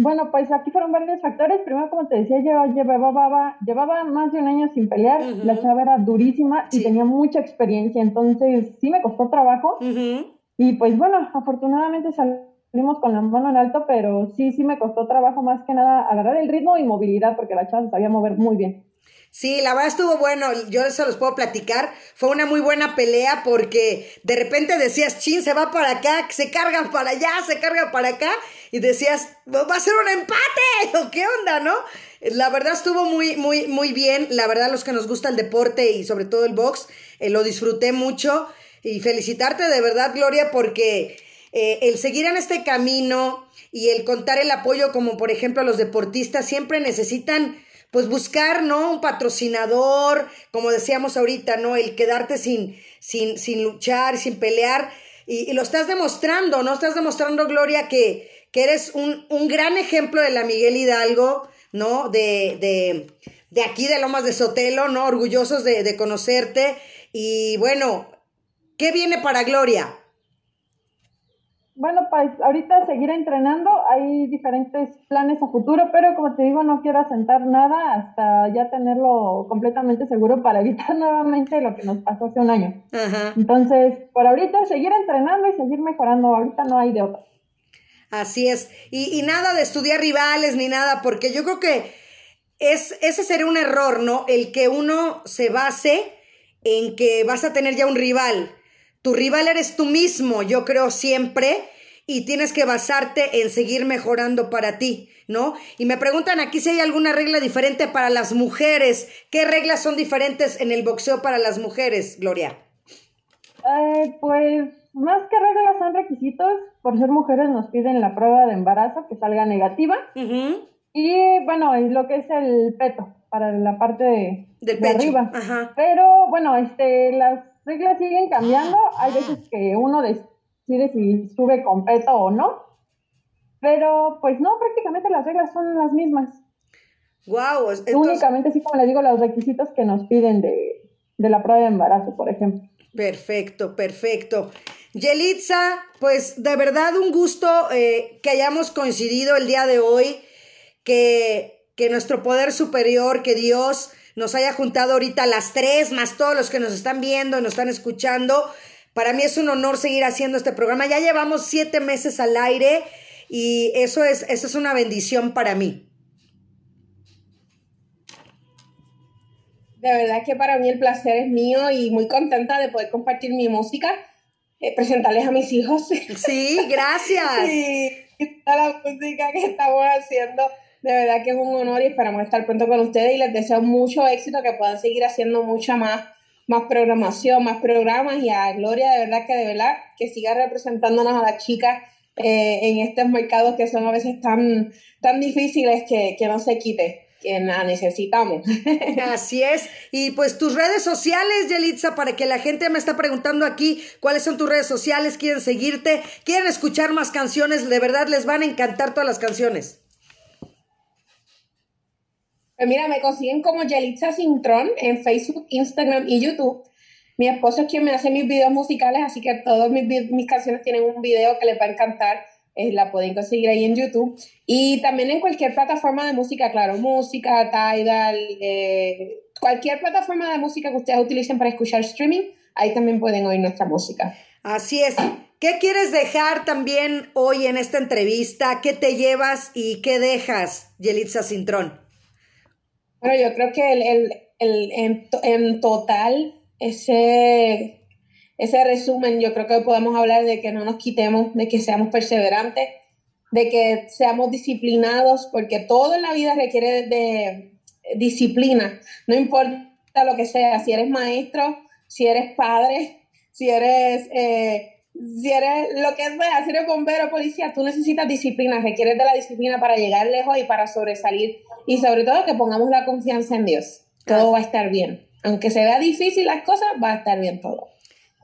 Bueno, pues aquí fueron varios factores. Primero, como te decía, yo llevaba, llevaba más de un año sin pelear. La chava era durísima y tenía mucha experiencia. Entonces, sí me costó trabajo. Y pues bueno, afortunadamente salimos con la mano en alto, pero sí, sí me costó trabajo más que nada agarrar el ritmo y movilidad porque la chava sabía mover muy bien. Sí, la verdad estuvo bueno, yo se los puedo platicar. Fue una muy buena pelea porque de repente decías, chin, se va para acá, se cargan para allá, se carga para acá, y decías, va a ser un empate, o qué onda, ¿no? La verdad estuvo muy, muy, muy bien. La verdad, los que nos gusta el deporte y sobre todo el box, eh, lo disfruté mucho. Y felicitarte de verdad, Gloria, porque eh, el seguir en este camino y el contar el apoyo, como por ejemplo los deportistas, siempre necesitan pues buscar, ¿no? Un patrocinador, como decíamos ahorita, ¿no? El quedarte sin, sin, sin luchar, sin pelear. Y, y, lo estás demostrando, ¿no? Estás demostrando, Gloria, que, que eres un, un gran ejemplo de la Miguel Hidalgo, ¿no? De, de, de aquí de Lomas de Sotelo, ¿no? Orgullosos de, de conocerte. Y bueno, ¿qué viene para Gloria? Bueno, pues ahorita seguir entrenando, hay diferentes planes a futuro, pero como te digo, no quiero asentar nada hasta ya tenerlo completamente seguro para evitar nuevamente lo que nos pasó hace un año. Entonces, por ahorita seguir entrenando y seguir mejorando, ahorita no hay de otra. Así es. Y, y, nada de estudiar rivales ni nada, porque yo creo que es, ese sería un error, ¿no? El que uno se base en que vas a tener ya un rival. Tu rival eres tú mismo, yo creo siempre, y tienes que basarte en seguir mejorando para ti, ¿no? Y me preguntan aquí si hay alguna regla diferente para las mujeres. ¿Qué reglas son diferentes en el boxeo para las mujeres, Gloria? Eh, pues más que reglas son requisitos. Por ser mujeres nos piden la prueba de embarazo que salga negativa. Y bueno, es lo que es el peto, para la parte de, Del arriba. Pero bueno, este, las reglas siguen cambiando. Hay veces que uno decide si sube con peto o no. Pero pues no, prácticamente las reglas son las mismas. Wow, Únicamente, sí, como le digo, los requisitos que nos piden de, de la prueba de embarazo, por ejemplo. Perfecto, perfecto. Yelitza, pues de verdad un gusto eh, que hayamos coincidido el día de hoy, que, que nuestro poder superior, que Dios nos haya juntado ahorita las tres, más todos los que nos están viendo, nos están escuchando. Para mí es un honor seguir haciendo este programa. Ya llevamos siete meses al aire y eso es, eso es una bendición para mí. De verdad que para mí el placer es mío y muy contenta de poder compartir mi música, eh, presentarles a mis hijos. Sí, gracias. y toda la música que estamos haciendo. De verdad que es un honor y esperamos estar pronto con ustedes y les deseo mucho éxito, que puedan seguir haciendo mucha más, más programación, más programas y a Gloria, de verdad que de verdad que siga representándonos a las chicas eh, en estos mercados que son a veces tan, tan difíciles que, que no se quite que la necesitamos. Así es. Y pues tus redes sociales, Yelitza, para que la gente me está preguntando aquí cuáles son tus redes sociales, quieren seguirte, quieren escuchar más canciones, de verdad les van a encantar todas las canciones. Pues mira, me consiguen como Yelitza Cintrón en Facebook, Instagram y YouTube. Mi esposo es quien me hace mis videos musicales, así que todas mis, mis canciones tienen un video que les va a encantar. Eh, la pueden conseguir ahí en YouTube. Y también en cualquier plataforma de música, claro, música, Tidal, eh, cualquier plataforma de música que ustedes utilicen para escuchar streaming, ahí también pueden oír nuestra música. Así es. ¿Qué quieres dejar también hoy en esta entrevista? ¿Qué te llevas y qué dejas, Yelitza Cintrón? Bueno, yo creo que el, el, el en, en, total, ese, ese resumen, yo creo que podemos hablar de que no nos quitemos, de que seamos perseverantes, de que seamos disciplinados, porque todo en la vida requiere de disciplina, no importa lo que sea, si eres maestro, si eres padre, si eres... Eh, si eres lo que sea, si eres bombero, policía, tú necesitas disciplina, requieres de la disciplina para llegar lejos y para sobresalir. Y sobre todo que pongamos la confianza en Dios. Todo va a estar bien. Aunque se vea difícil las cosas, va a estar bien todo.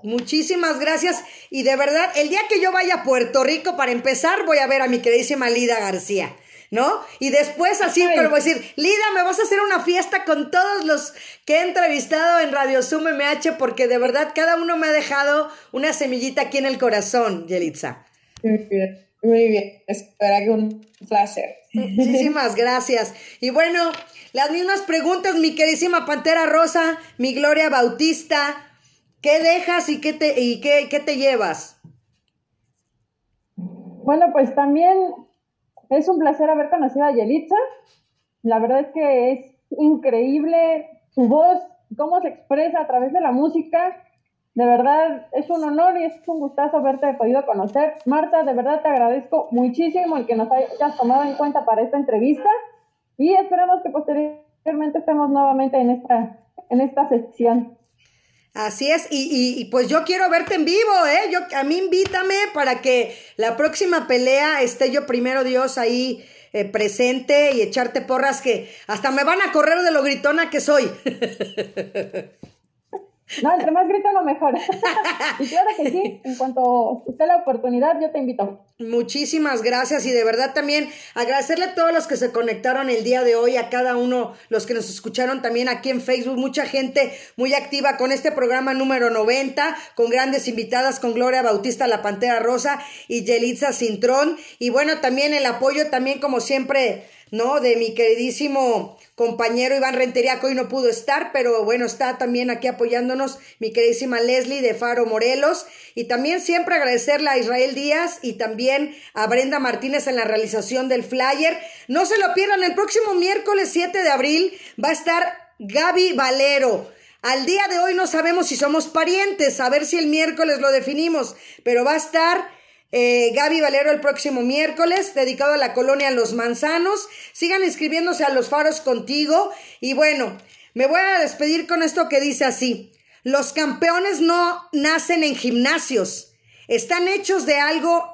Muchísimas gracias. Y de verdad, el día que yo vaya a Puerto Rico, para empezar, voy a ver a mi queridísima Lida García. ¿No? Y después así, pero voy a decir, Lida, me vas a hacer una fiesta con todos los que he entrevistado en Radio Zoom MH, porque de verdad cada uno me ha dejado una semillita aquí en el corazón, Yelitza. Muy bien, muy bien. Espera que un placer. Muchísimas gracias. Y bueno, las mismas preguntas, mi queridísima Pantera Rosa, mi Gloria Bautista, ¿qué dejas y qué te, y qué, qué te llevas? Bueno, pues también es un placer haber conocido a Yelitza. La verdad es que es increíble su voz, cómo se expresa a través de la música. De verdad es un honor y es un gustazo haberte podido conocer. Marta, de verdad te agradezco muchísimo el que nos hayas tomado en cuenta para esta entrevista y esperamos que posteriormente estemos nuevamente en esta, en esta sección. Así es, y, y, y, pues yo quiero verte en vivo, ¿eh? Yo, a mí invítame para que la próxima pelea esté yo primero Dios ahí eh, presente y echarte porras que hasta me van a correr de lo gritona que soy. No, entre más grito, lo mejor. y claro que sí, en cuanto usted la oportunidad, yo te invito. Muchísimas gracias y de verdad también agradecerle a todos los que se conectaron el día de hoy, a cada uno, los que nos escucharon también aquí en Facebook, mucha gente muy activa con este programa número 90, con grandes invitadas, con Gloria Bautista, la Pantera Rosa y Yelitza Cintrón. Y bueno, también el apoyo también como siempre, ¿no? De mi queridísimo compañero Iván Rentería, que hoy no pudo estar, pero bueno, está también aquí apoyándonos mi queridísima Leslie de Faro Morelos. Y también siempre agradecerle a Israel Díaz y también a Brenda Martínez en la realización del flyer. No se lo pierdan, el próximo miércoles 7 de abril va a estar Gaby Valero. Al día de hoy no sabemos si somos parientes, a ver si el miércoles lo definimos, pero va a estar eh, Gaby Valero el próximo miércoles, dedicado a la colonia Los Manzanos. Sigan inscribiéndose a los faros contigo. Y bueno, me voy a despedir con esto que dice así. Los campeones no nacen en gimnasios, están hechos de algo